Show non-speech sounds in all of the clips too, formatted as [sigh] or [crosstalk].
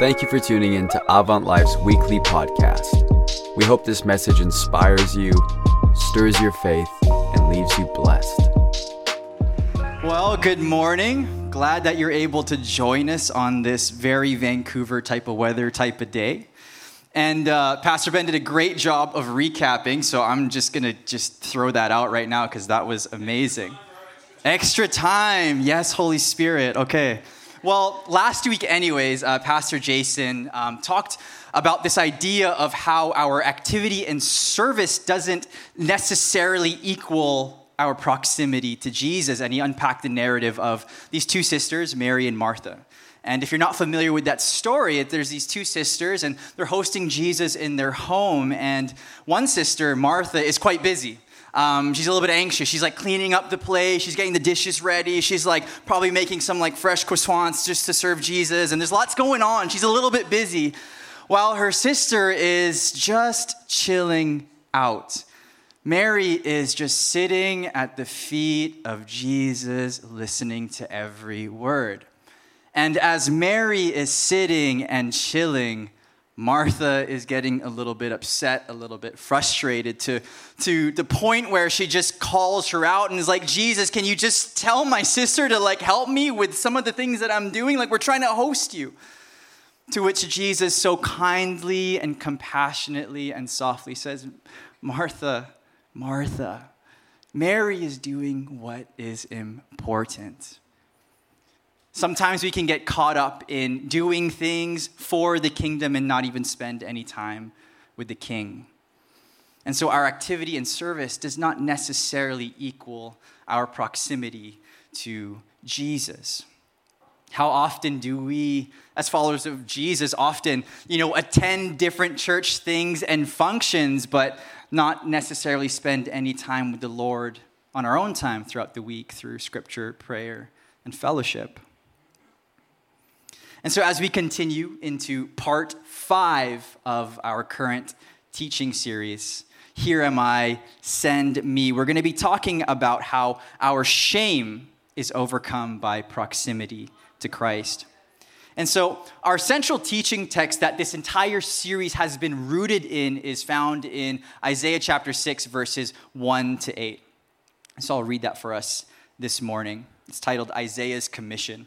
Thank you for tuning in to Avant Life's weekly podcast. We hope this message inspires you, stirs your faith, and leaves you blessed. Well, good morning. Glad that you're able to join us on this very Vancouver type of weather type of day. And uh, Pastor Ben did a great job of recapping, so I'm just gonna just throw that out right now because that was amazing. Extra time, yes, Holy Spirit. Okay. Well, last week, anyways, uh, Pastor Jason um, talked about this idea of how our activity and service doesn't necessarily equal our proximity to Jesus. And he unpacked the narrative of these two sisters, Mary and Martha. And if you're not familiar with that story, there's these two sisters, and they're hosting Jesus in their home. And one sister, Martha, is quite busy. Um, she's a little bit anxious. She's like cleaning up the place. She's getting the dishes ready. She's like probably making some like fresh croissants just to serve Jesus. And there's lots going on. She's a little bit busy. While her sister is just chilling out. Mary is just sitting at the feet of Jesus, listening to every word. And as Mary is sitting and chilling, Martha is getting a little bit upset, a little bit frustrated to, to the point where she just calls her out and is like, Jesus, can you just tell my sister to like help me with some of the things that I'm doing? Like, we're trying to host you. To which Jesus so kindly and compassionately and softly says, Martha, Martha, Mary is doing what is important. Sometimes we can get caught up in doing things for the kingdom and not even spend any time with the king. And so our activity and service does not necessarily equal our proximity to Jesus. How often do we, as followers of Jesus, often, you know, attend different church things and functions, but not necessarily spend any time with the Lord on our own time throughout the week through scripture, prayer, and fellowship? And so, as we continue into part five of our current teaching series, Here Am I, Send Me, we're going to be talking about how our shame is overcome by proximity to Christ. And so, our central teaching text that this entire series has been rooted in is found in Isaiah chapter 6, verses 1 to 8. So, I'll read that for us this morning. It's titled Isaiah's Commission.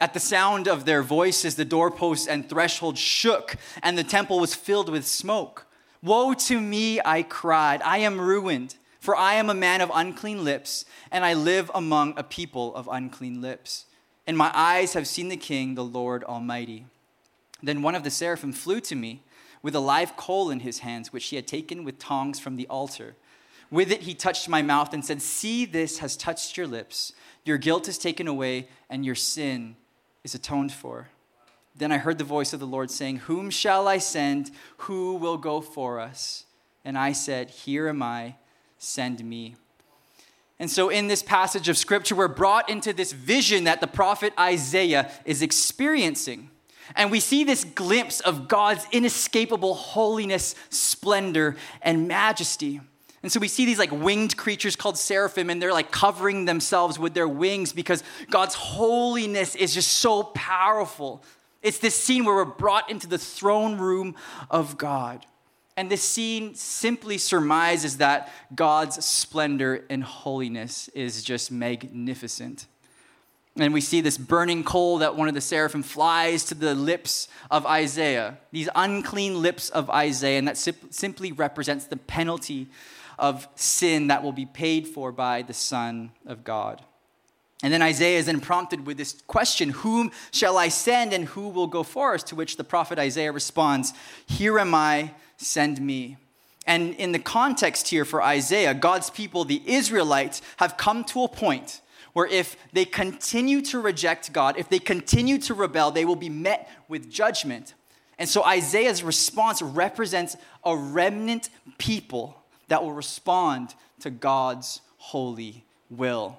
At the sound of their voices, the doorposts and threshold shook, and the temple was filled with smoke. Woe to me, I cried. I am ruined, for I am a man of unclean lips, and I live among a people of unclean lips. And my eyes have seen the King, the Lord Almighty. Then one of the seraphim flew to me with a live coal in his hands, which he had taken with tongs from the altar. With it, he touched my mouth and said, See, this has touched your lips. Your guilt is taken away, and your sin is atoned for. Then I heard the voice of the Lord saying, Whom shall I send? Who will go for us? And I said, Here am I, send me. And so, in this passage of scripture, we're brought into this vision that the prophet Isaiah is experiencing. And we see this glimpse of God's inescapable holiness, splendor, and majesty. And so we see these like winged creatures called seraphim, and they're like covering themselves with their wings because God's holiness is just so powerful. It's this scene where we're brought into the throne room of God. And this scene simply surmises that God's splendor and holiness is just magnificent. And we see this burning coal that one of the seraphim flies to the lips of Isaiah, these unclean lips of Isaiah, and that simply represents the penalty of sin that will be paid for by the Son of God. And then Isaiah is then prompted with this question Whom shall I send and who will go for us? To which the prophet Isaiah responds, Here am I, send me. And in the context here for Isaiah, God's people, the Israelites, have come to a point where if they continue to reject God, if they continue to rebel, they will be met with judgment. And so Isaiah's response represents a remnant people that will respond to God's holy will.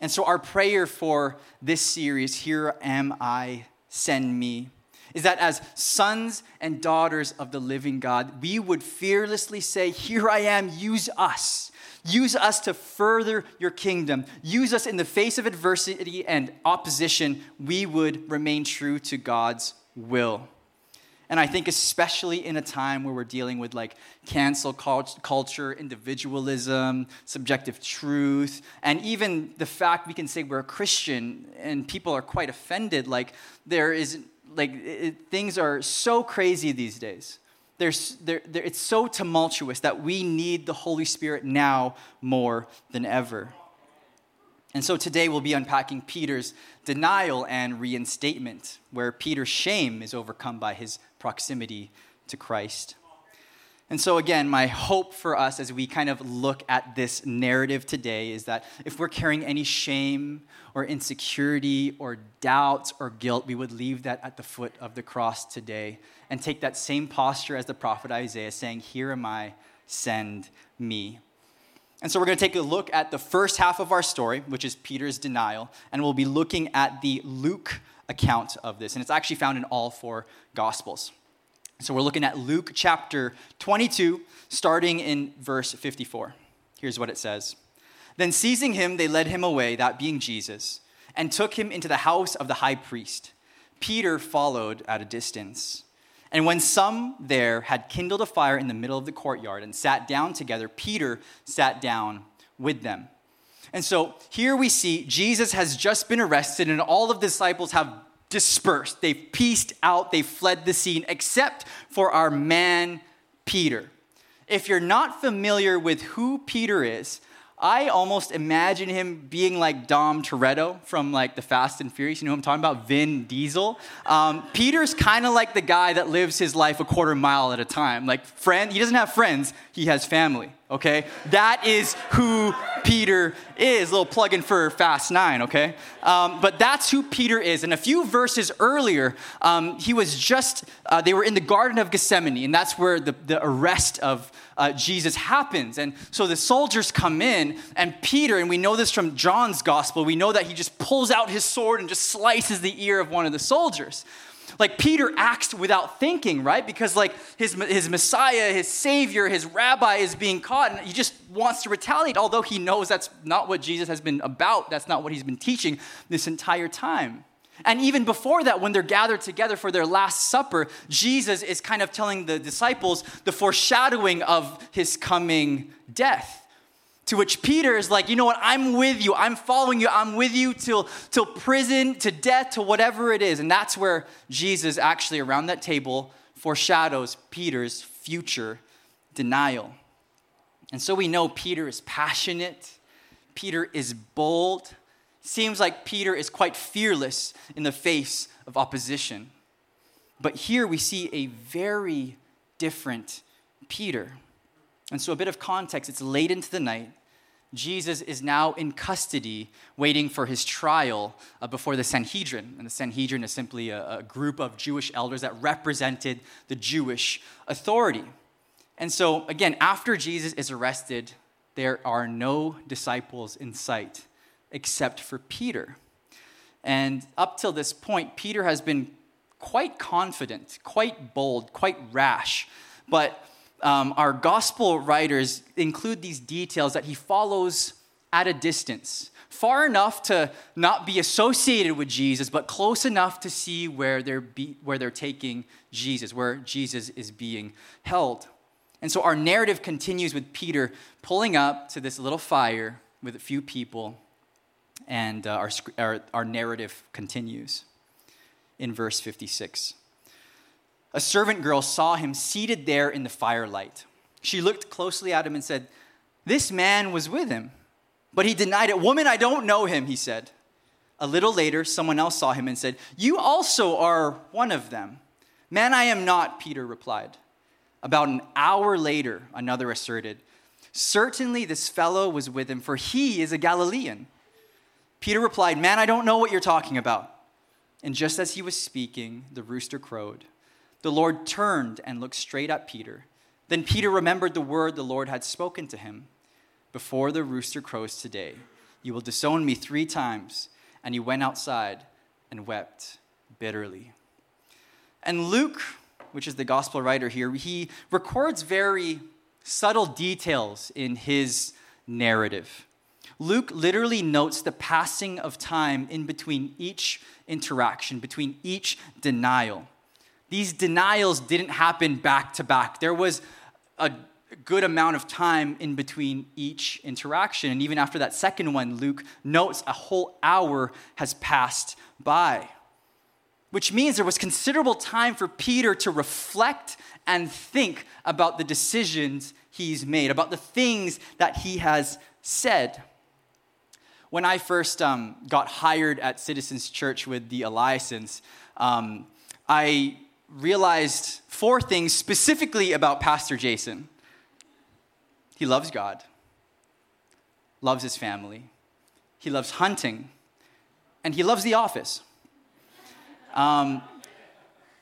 And so, our prayer for this series, Here Am I, Send Me, is that as sons and daughters of the living God, we would fearlessly say, Here I am, use us. Use us to further your kingdom. Use us in the face of adversity and opposition. We would remain true to God's will. And I think, especially in a time where we're dealing with like cancel culture, individualism, subjective truth, and even the fact we can say we're a Christian and people are quite offended, like there is, like it, things are so crazy these days. There's, there, there, it's so tumultuous that we need the Holy Spirit now more than ever. And so today we'll be unpacking Peter's denial and reinstatement, where Peter's shame is overcome by his proximity to Christ. And so, again, my hope for us as we kind of look at this narrative today is that if we're carrying any shame or insecurity or doubt or guilt, we would leave that at the foot of the cross today and take that same posture as the prophet Isaiah, saying, Here am I, send me. And so we're going to take a look at the first half of our story, which is Peter's denial, and we'll be looking at the Luke account of this. And it's actually found in all four Gospels. So we're looking at Luke chapter 22, starting in verse 54. Here's what it says Then seizing him, they led him away, that being Jesus, and took him into the house of the high priest. Peter followed at a distance. And when some there had kindled a fire in the middle of the courtyard and sat down together, Peter sat down with them. And so here we see Jesus has just been arrested, and all of the disciples have dispersed. They've pieced out, they've fled the scene, except for our man, Peter. If you're not familiar with who Peter is, I almost imagine him being like Dom Toretto from like the Fast and Furious. You know who I'm talking about? Vin Diesel. Um, Peter's kind of like the guy that lives his life a quarter mile at a time. Like friend, he doesn't have friends. He has family. Okay, that is who Peter is. A little plug in for Fast Nine. Okay, um, but that's who Peter is. And a few verses earlier, um, he was just. Uh, they were in the Garden of Gethsemane, and that's where the, the arrest of uh, Jesus happens. And so the soldiers come in, and Peter, and we know this from John's gospel, we know that he just pulls out his sword and just slices the ear of one of the soldiers. Like Peter acts without thinking, right? Because like his, his Messiah, his Savior, his rabbi is being caught, and he just wants to retaliate, although he knows that's not what Jesus has been about. That's not what he's been teaching this entire time. And even before that, when they're gathered together for their Last Supper, Jesus is kind of telling the disciples the foreshadowing of his coming death. To which Peter is like, you know what, I'm with you, I'm following you, I'm with you till, till prison, to death, to whatever it is. And that's where Jesus actually, around that table, foreshadows Peter's future denial. And so we know Peter is passionate, Peter is bold, seems like Peter is quite fearless in the face of opposition. But here we see a very different Peter. And so, a bit of context it's late into the night. Jesus is now in custody, waiting for his trial uh, before the Sanhedrin. And the Sanhedrin is simply a, a group of Jewish elders that represented the Jewish authority. And so, again, after Jesus is arrested, there are no disciples in sight except for Peter. And up till this point, Peter has been quite confident, quite bold, quite rash. But um, our gospel writers include these details that he follows at a distance, far enough to not be associated with Jesus, but close enough to see where they're, be, where they're taking Jesus, where Jesus is being held. And so our narrative continues with Peter pulling up to this little fire with a few people and uh, our, our, our narrative continues in verse 56. A servant girl saw him seated there in the firelight. She looked closely at him and said, This man was with him. But he denied it. Woman, I don't know him, he said. A little later, someone else saw him and said, You also are one of them. Man, I am not, Peter replied. About an hour later, another asserted, Certainly this fellow was with him, for he is a Galilean. Peter replied, Man, I don't know what you're talking about. And just as he was speaking, the rooster crowed. The Lord turned and looked straight at Peter. Then Peter remembered the word the Lord had spoken to him Before the rooster crows today, you will disown me three times. And he went outside and wept bitterly. And Luke, which is the gospel writer here, he records very subtle details in his narrative. Luke literally notes the passing of time in between each interaction, between each denial. These denials didn't happen back to back. There was a good amount of time in between each interaction. And even after that second one, Luke notes a whole hour has passed by, which means there was considerable time for Peter to reflect and think about the decisions he's made, about the things that he has said. When I first um, got hired at Citizens Church with the Eliasons, um, I realized four things specifically about Pastor Jason. He loves God, loves his family, he loves hunting, and he loves The Office. Um,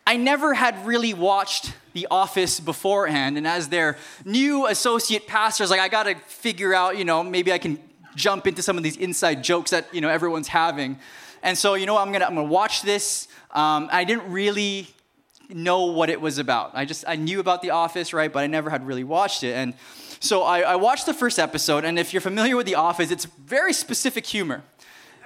I never had really watched The Office beforehand, and as their new associate pastors, like, I gotta figure out, you know, maybe I can jump into some of these inside jokes that you know everyone's having. And so, you know, I'm gonna I'm gonna watch this. Um, I didn't really know what it was about. I just I knew about The Office, right? But I never had really watched it. And so I, I watched the first episode, and if you're familiar with The Office, it's very specific humor.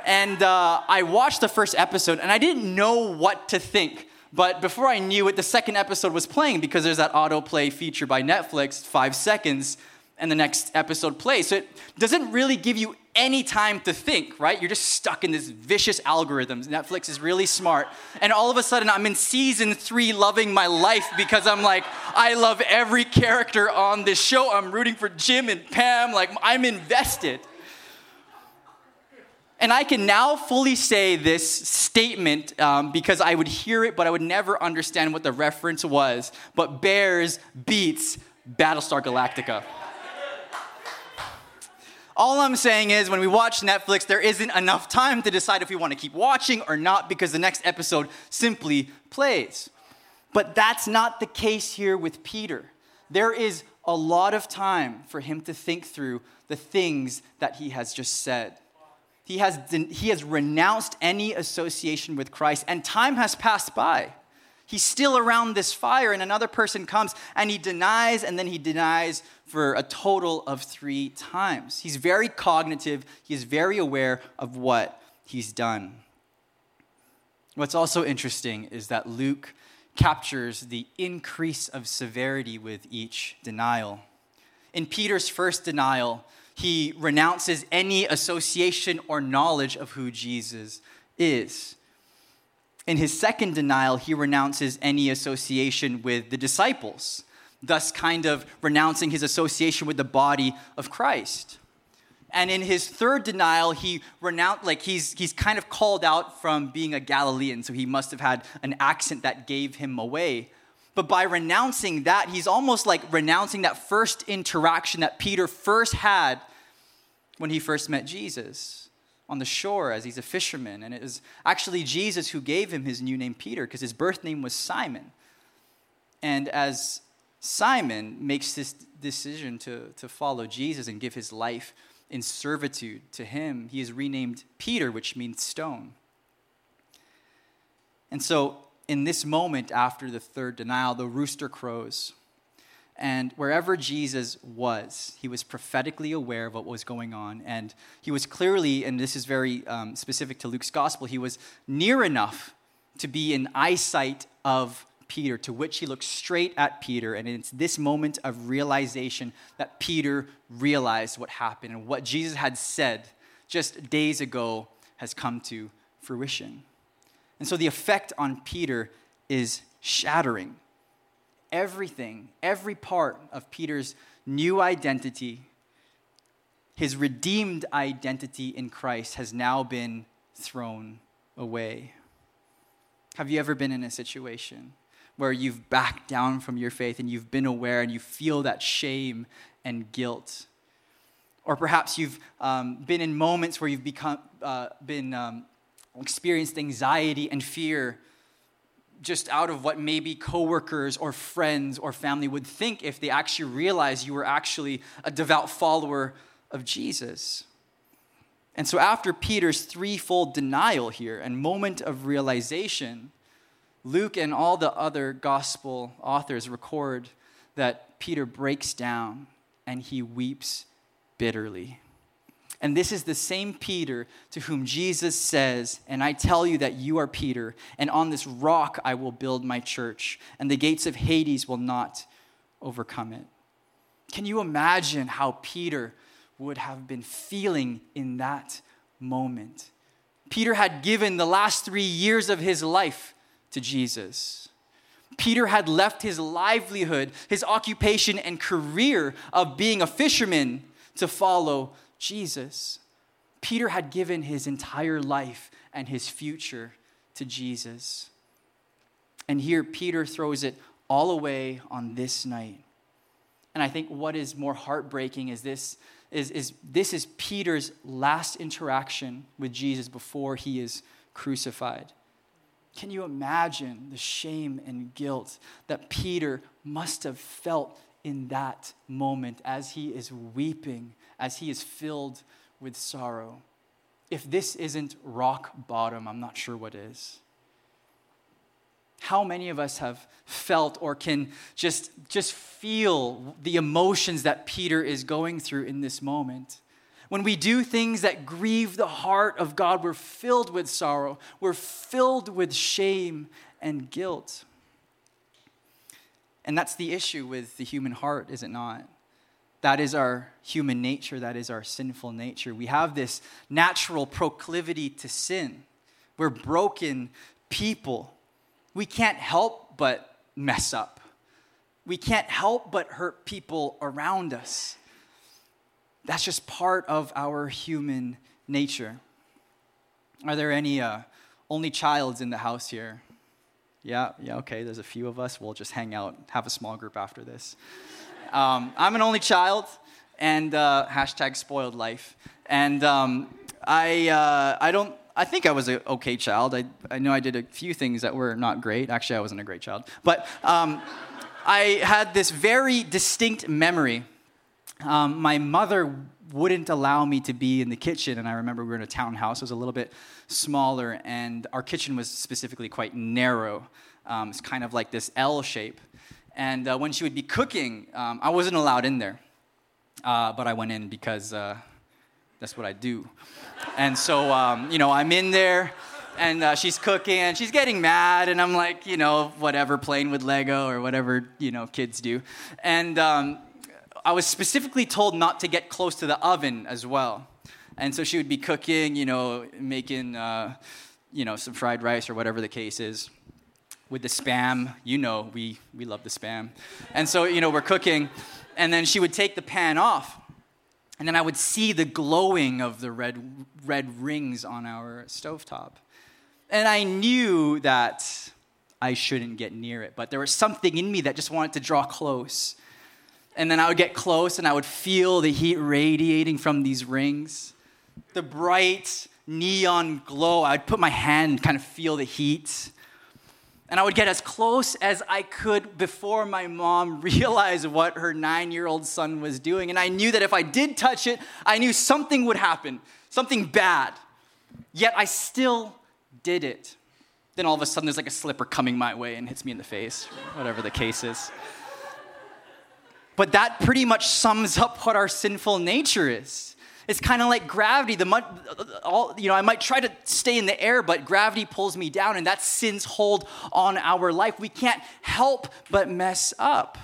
And uh, I watched the first episode, and I didn't know what to think. But before I knew it, the second episode was playing because there's that autoplay feature by Netflix, five seconds, and the next episode plays. So it doesn't really give you any time to think, right? You're just stuck in this vicious algorithm. Netflix is really smart. And all of a sudden, I'm in season three loving my life because I'm like, I love every character on this show. I'm rooting for Jim and Pam. Like, I'm invested. And I can now fully say this statement um, because I would hear it, but I would never understand what the reference was. But Bears beets Battlestar Galactica. All I'm saying is, when we watch Netflix, there isn't enough time to decide if we want to keep watching or not because the next episode simply plays. But that's not the case here with Peter. There is a lot of time for him to think through the things that he has just said. He has, he has renounced any association with Christ, and time has passed by. He's still around this fire, and another person comes and he denies, and then he denies for a total of three times. He's very cognitive, he is very aware of what he's done. What's also interesting is that Luke captures the increase of severity with each denial. In Peter's first denial, he renounces any association or knowledge of who Jesus is. In his second denial, he renounces any association with the disciples, thus, kind of renouncing his association with the body of Christ. And in his third denial, he renounced, like he's, he's kind of called out from being a Galilean, so he must have had an accent that gave him away. But by renouncing that, he's almost like renouncing that first interaction that Peter first had when he first met Jesus on the shore as he's a fisherman. And it was actually Jesus who gave him his new name, Peter, because his birth name was Simon. And as Simon makes this decision to, to follow Jesus and give his life in servitude to him, he is renamed Peter, which means stone. And so, in this moment after the third denial, the rooster crows. And wherever Jesus was, he was prophetically aware of what was going on. And he was clearly, and this is very um, specific to Luke's gospel, he was near enough to be in eyesight of Peter, to which he looked straight at Peter. And it's this moment of realization that Peter realized what happened and what Jesus had said just days ago has come to fruition. And so the effect on Peter is shattering everything, every part of Peter's new identity, his redeemed identity in Christ, has now been thrown away. Have you ever been in a situation where you've backed down from your faith and you've been aware and you feel that shame and guilt? Or perhaps you've um, been in moments where you've become, uh, been um, experienced anxiety and fear just out of what maybe coworkers or friends or family would think if they actually realized you were actually a devout follower of Jesus. And so, after Peter's threefold denial here and moment of realization, Luke and all the other gospel authors record that Peter breaks down and he weeps bitterly. And this is the same Peter to whom Jesus says, And I tell you that you are Peter, and on this rock I will build my church, and the gates of Hades will not overcome it. Can you imagine how Peter would have been feeling in that moment? Peter had given the last three years of his life to Jesus. Peter had left his livelihood, his occupation, and career of being a fisherman to follow Jesus. Peter had given his entire life and his future to Jesus. And here, Peter throws it all away on this night. And I think what is more heartbreaking is this is, is this is Peter's last interaction with Jesus before he is crucified. Can you imagine the shame and guilt that Peter must have felt in that moment as he is weeping, as he is filled with sorrow? If this isn't rock bottom, I'm not sure what is. How many of us have felt or can just, just feel the emotions that Peter is going through in this moment? When we do things that grieve the heart of God, we're filled with sorrow, we're filled with shame and guilt. And that's the issue with the human heart, is it not? That is our human nature, that is our sinful nature. We have this natural proclivity to sin. We're broken people. We can't help but mess up. We can't help but hurt people around us. That's just part of our human nature. Are there any uh, only childs in the house here? Yeah, yeah, okay, there's a few of us. We'll just hang out, have a small group after this. Um, I'm an only child, and uh, hashtag spoiled life. And um, I, uh, I don't, I think I was an okay child. I, I know I did a few things that were not great. Actually, I wasn't a great child. But um, I had this very distinct memory um, my mother wouldn't allow me to be in the kitchen. And I remember we were in a townhouse, it was a little bit smaller, and our kitchen was specifically quite narrow. Um, it's kind of like this L shape. And uh, when she would be cooking, um, I wasn't allowed in there. Uh, but I went in because uh, that's what I do. And so, um, you know, I'm in there and uh, she's cooking and she's getting mad and i'm like you know whatever playing with lego or whatever you know kids do and um, I was specifically told not to get close to the oven as well. And so she would be cooking, you know, making, uh, you know, some fried rice or whatever the case is with the spam. You know, we, we love the spam. And so, you know, we're cooking, and then she would take the pan off. And then I would see the glowing of the red, red rings on our stovetop. And I knew that I shouldn't get near it, but there was something in me that just wanted to draw close. And then I would get close and I would feel the heat radiating from these rings. The bright neon glow. I'd put my hand and kind of feel the heat. And I would get as close as I could before my mom [laughs] realized what her nine year old son was doing. And I knew that if I did touch it, I knew something would happen, something bad. Yet I still did it. Then all of a sudden, there's like a slipper coming my way and hits me in the face, whatever the case is. But that pretty much sums up what our sinful nature is. It's kind of like gravity. The all, you know, I might try to stay in the air, but gravity pulls me down, and that's sin's hold on our life. We can't help but mess up.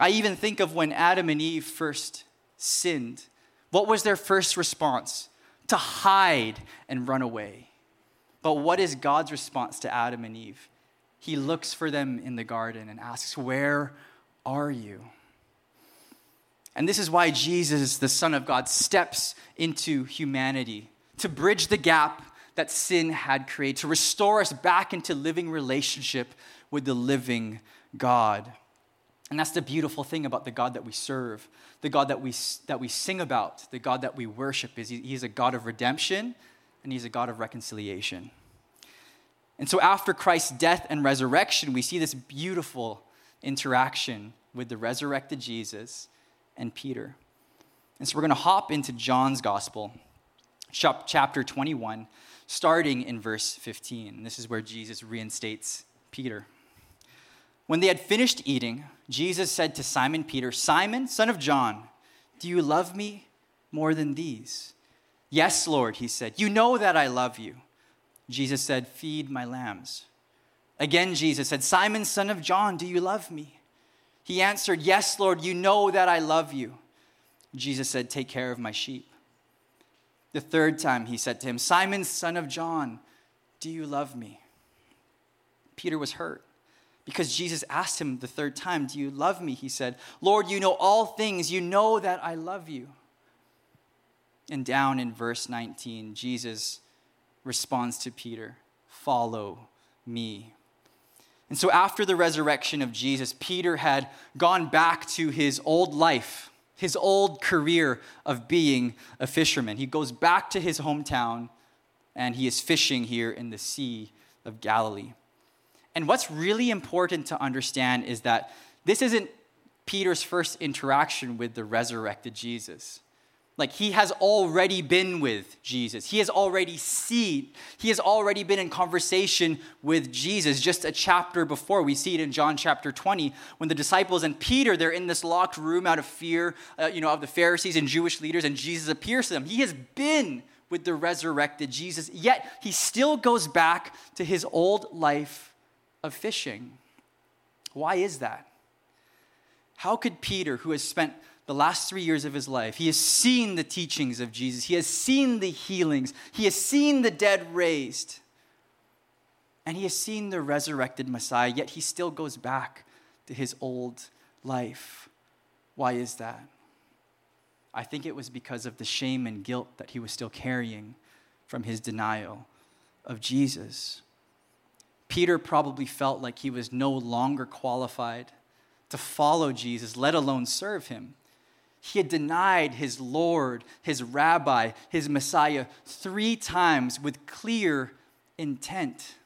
I even think of when Adam and Eve first sinned. What was their first response? To hide and run away. But what is God's response to Adam and Eve? He looks for them in the garden and asks, Where are you? And this is why Jesus, the Son of God, steps into humanity to bridge the gap that sin had created, to restore us back into living relationship with the living God. And that's the beautiful thing about the God that we serve, the God that we, that we sing about, the God that we worship is he, he's a God of redemption and he's a God of reconciliation. And so, after Christ's death and resurrection, we see this beautiful interaction with the resurrected Jesus and Peter. And so, we're going to hop into John's gospel, chapter 21, starting in verse 15. This is where Jesus reinstates Peter. When they had finished eating, Jesus said to Simon Peter, Simon, son of John, do you love me more than these? Yes, Lord, he said. You know that I love you. Jesus said, Feed my lambs. Again, Jesus said, Simon, son of John, do you love me? He answered, Yes, Lord, you know that I love you. Jesus said, Take care of my sheep. The third time he said to him, Simon, son of John, do you love me? Peter was hurt because Jesus asked him the third time, Do you love me? He said, Lord, you know all things. You know that I love you. And down in verse 19, Jesus responds to Peter, Follow me. And so, after the resurrection of Jesus, Peter had gone back to his old life, his old career of being a fisherman. He goes back to his hometown and he is fishing here in the Sea of Galilee. And what's really important to understand is that this isn't Peter's first interaction with the resurrected Jesus. Like he has already been with Jesus. He has already seen, he has already been in conversation with Jesus. Just a chapter before, we see it in John chapter 20, when the disciples and Peter, they're in this locked room out of fear, uh, you know, of the Pharisees and Jewish leaders, and Jesus appears to them. He has been with the resurrected Jesus, yet he still goes back to his old life of fishing. Why is that? How could Peter, who has spent the last three years of his life, he has seen the teachings of Jesus, he has seen the healings, he has seen the dead raised, and he has seen the resurrected Messiah, yet he still goes back to his old life. Why is that? I think it was because of the shame and guilt that he was still carrying from his denial of Jesus. Peter probably felt like he was no longer qualified to follow Jesus, let alone serve him. He had denied his Lord, his rabbi, his Messiah three times with clear intent.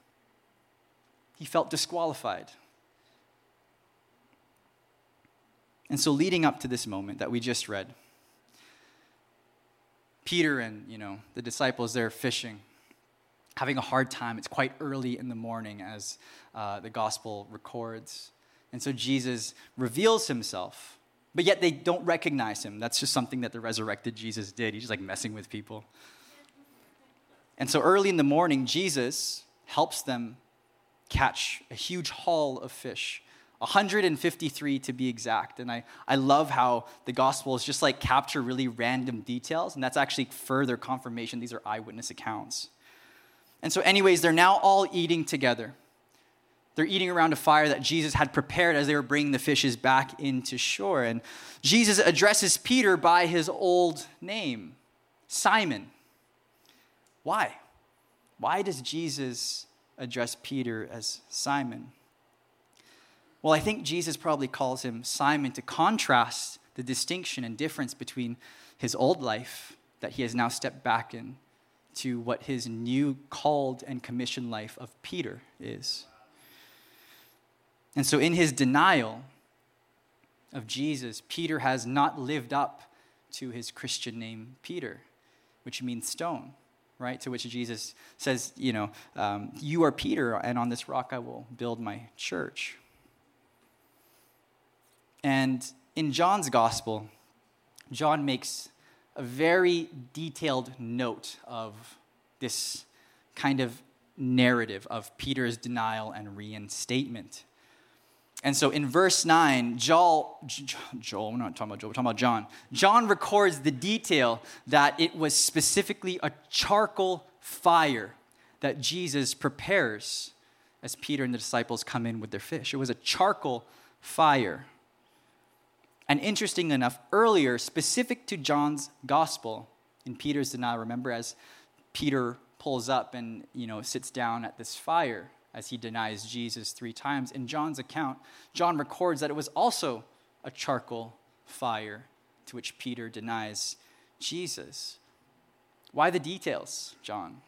He felt disqualified. And so, leading up to this moment that we just read, Peter and you know the disciples they're fishing, having a hard time. It's quite early in the morning as uh, the gospel records, and so Jesus reveals himself but yet they don't recognize him. That's just something that the resurrected Jesus did. He's just like messing with people. And so early in the morning, Jesus helps them catch a huge haul of fish. 153 to be exact. And I, I love how the Gospels just like capture really random details, and that's actually further confirmation. These are eyewitness accounts. And so, anyways, they're now all eating together. They're eating around a fire that Jesus had prepared as they were bringing the fishes back into shore. And Jesus addresses Peter by his old name, Simon. Why? Why does Jesus address Peter as Simon? Well, I think Jesus probably calls him Simon to contrast the distinction and difference between his old life that he has now stepped back in to what his new called and commissioned life of Peter is. And so, in his denial of Jesus, Peter has not lived up to his Christian name, Peter, which means stone, right? To which Jesus says, You know, um, you are Peter, and on this rock I will build my church. And in John's gospel, John makes a very detailed note of this kind of narrative of Peter's denial and reinstatement. And so in verse 9, Joel, Joel, we're not talking about Joel, we're talking about John. John records the detail that it was specifically a charcoal fire that Jesus prepares as Peter and the disciples come in with their fish. It was a charcoal fire. And interesting enough, earlier, specific to John's gospel, in Peter's denial, remember as Peter pulls up and you know sits down at this fire as he denies Jesus three times. In John's account, John records that it was also a charcoal fire to which Peter denies Jesus. Why the details, John?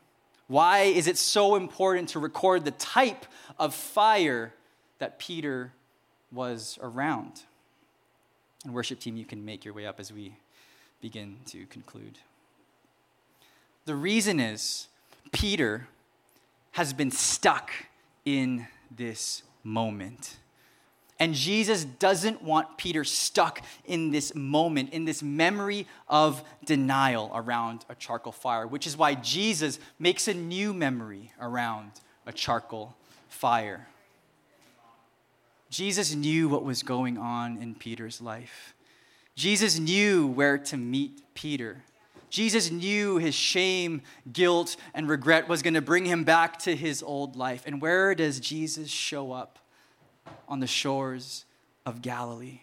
Why is it so important to record the type of fire that Peter was around? And, worship team, you can make your way up as we begin to conclude. The reason is Peter has been stuck in this moment. And Jesus doesn't want Peter stuck in this moment, in this memory of denial around a charcoal fire, which is why Jesus makes a new memory around a charcoal fire. Jesus knew what was going on in Peter's life. Jesus knew where to meet Peter. Jesus knew his shame, guilt, and regret was going to bring him back to his old life. And where does Jesus show up? On the shores of Galilee.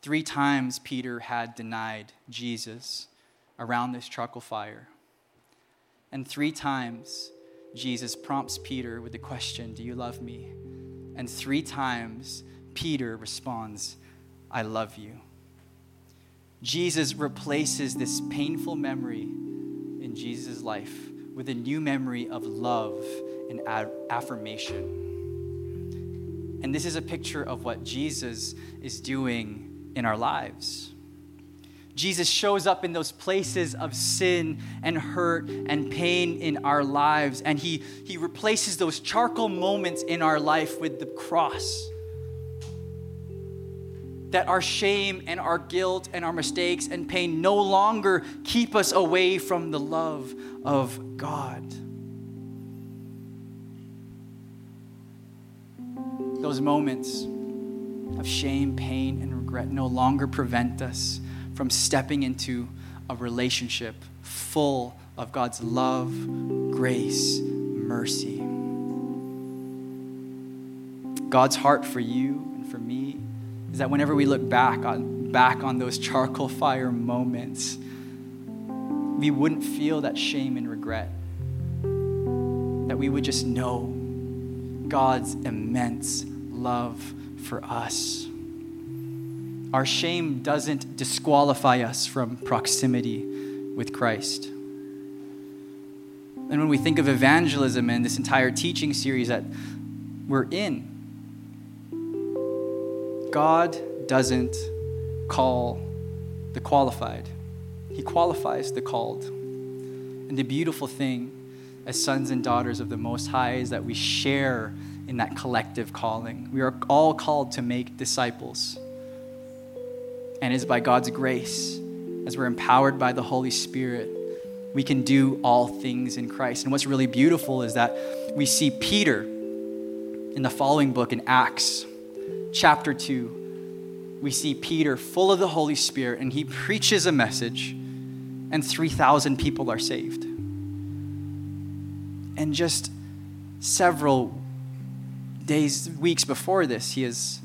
Three times Peter had denied Jesus around this charcoal fire. And three times Jesus prompts Peter with the question, Do you love me? And three times Peter responds, I love you. Jesus replaces this painful memory in Jesus' life with a new memory of love and affirmation. And this is a picture of what Jesus is doing in our lives. Jesus shows up in those places of sin and hurt and pain in our lives, and he, he replaces those charcoal moments in our life with the cross that our shame and our guilt and our mistakes and pain no longer keep us away from the love of God. Those moments of shame, pain, and regret no longer prevent us from stepping into a relationship full of God's love, grace, mercy. God's heart for you and for me is that whenever we look back on, back on those charcoal fire moments, we wouldn't feel that shame and regret. That we would just know God's immense love for us. Our shame doesn't disqualify us from proximity with Christ. And when we think of evangelism and this entire teaching series that we're in, God doesn't call the qualified, He qualifies the called. And the beautiful thing as sons and daughters of the Most High is that we share in that collective calling. We are all called to make disciples. And it's by God's grace, as we're empowered by the Holy Spirit, we can do all things in Christ. And what's really beautiful is that we see Peter in the following book in Acts chapter 2, we see Peter full of the Holy Spirit and he preaches a message, and 3,000 people are saved. And just several days, weeks before this, he has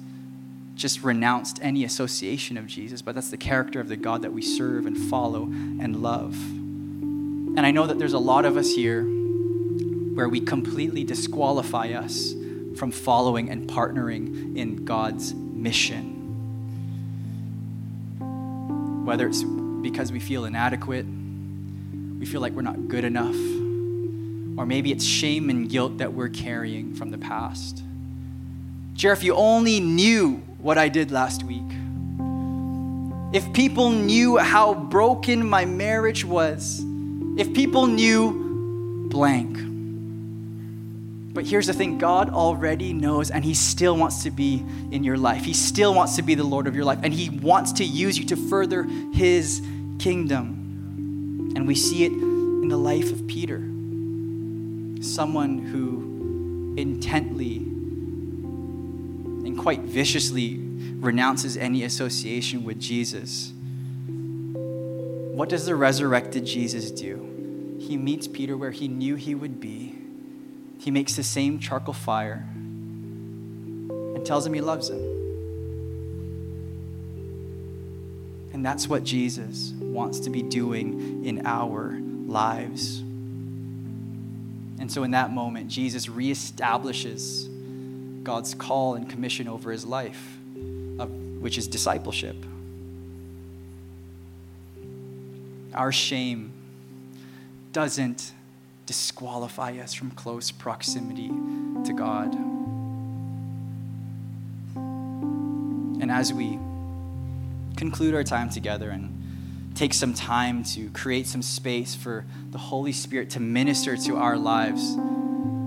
just renounced any association of Jesus, but that's the character of the God that we serve and follow and love. And I know that there's a lot of us here where we completely disqualify us from following and partnering in God's mission. Whether it's because we feel inadequate, we feel like we're not good enough, or maybe it's shame and guilt that we're carrying from the past. Jer, if you only knew what I did last week, if people knew how broken my marriage was, if people knew blank, but here's the thing God already knows, and He still wants to be in your life. He still wants to be the Lord of your life, and He wants to use you to further His kingdom. And we see it in the life of Peter, someone who intently and quite viciously renounces any association with Jesus. What does the resurrected Jesus do? He meets Peter where he knew he would be he makes the same charcoal fire and tells him he loves him. And that's what Jesus wants to be doing in our lives. And so, in that moment, Jesus reestablishes God's call and commission over his life, which is discipleship. Our shame doesn't disqualify us from close proximity to God. And as we conclude our time together and take some time to create some space for the Holy Spirit to minister to our lives,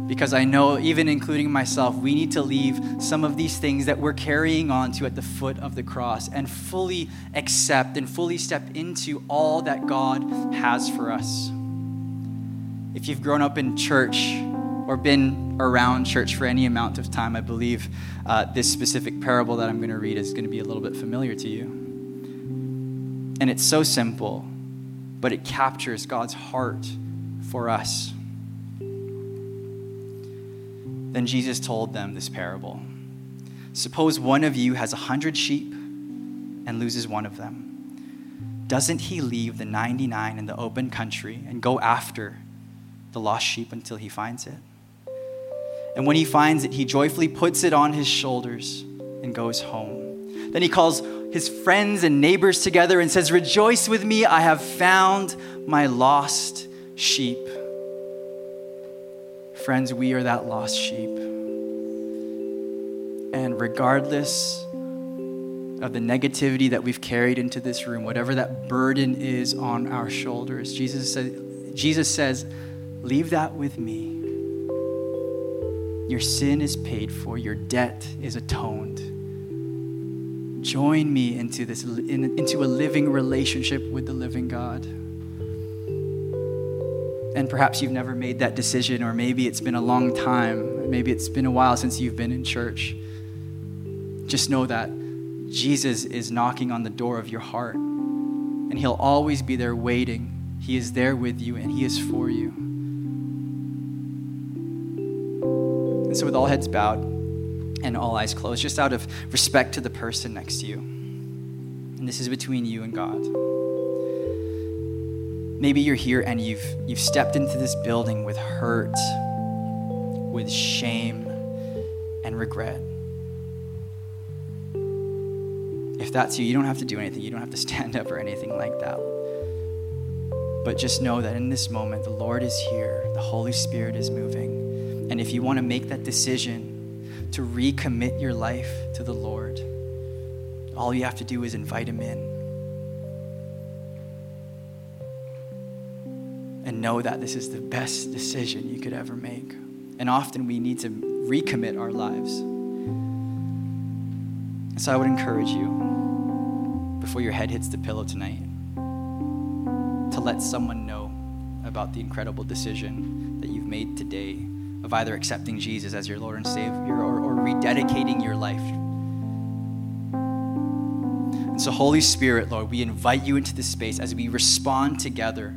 because I know, even including myself, we need to leave some of these things that we're carrying on to at the foot of the cross and fully accept and fully step into all that God has for us. If you've grown up in church or been around church for any amount of time, I believe uh, this specific parable that I'm going to read is going to be a little bit familiar to you. And it's so simple, but it captures God's heart for us. Then Jesus told them this parable Suppose one of you has a hundred sheep and loses one of them. Doesn't he leave the 99 in the open country and go after the lost sheep until he finds it? And when he finds it, he joyfully puts it on his shoulders and goes home. Then he calls his friends and neighbors together and says, Rejoice with me, I have found my lost sheep. Friends, we are that lost sheep. And regardless of the negativity that we've carried into this room, whatever that burden is on our shoulders, Jesus, said, Jesus says, Leave that with me. Your sin is paid for, your debt is atoned. Join me into, this, in, into a living relationship with the living God. And perhaps you've never made that decision, or maybe it's been a long time. Maybe it's been a while since you've been in church. Just know that Jesus is knocking on the door of your heart, and He'll always be there waiting. He is there with you, and He is for you. And so, with all heads bowed and all eyes closed, just out of respect to the person next to you, and this is between you and God. Maybe you're here and you've you've stepped into this building with hurt with shame and regret. If that's you you don't have to do anything. You don't have to [laughs] stand up or anything like that. But just know that in this moment the lord is here. The holy spirit is moving and if you want to make that decision to recommit your life to the lord all you have to do is invite him in and know that this is the best decision you could ever make. And often we need to recommit our lives. So I would encourage you, before your head hits the pillow tonight, to let someone know about the incredible decision that you've made today of either accepting Jesus as your Lord and Savior or, or rededicating your life. And so, Holy Spirit, Lord, we invite you into this space as we respond together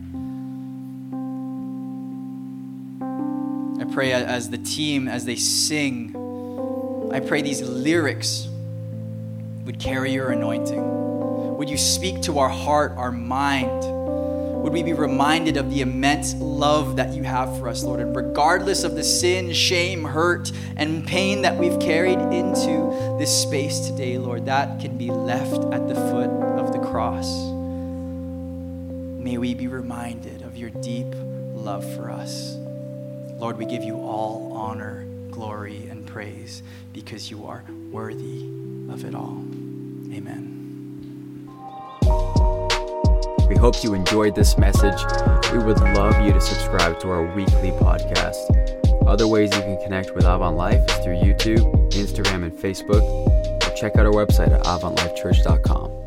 I pray as the team, as they sing, I pray these lyrics would carry your anointing. Would you speak to our heart, our mind? Would we be reminded of the immense love that you have for us, Lord? And regardless of the sin, shame, hurt, and pain that we've carried into this space today, Lord, that can be left at the foot of the cross. May we be reminded of your deep love for us. Lord, we give you all honor, glory, and praise because you are worthy of it all. Amen. We hope you enjoyed this message. We would love you to subscribe to our weekly podcast. Other ways you can connect with Avant Life is through YouTube, Instagram, and Facebook. Or check out our website at avantlifechurch.com.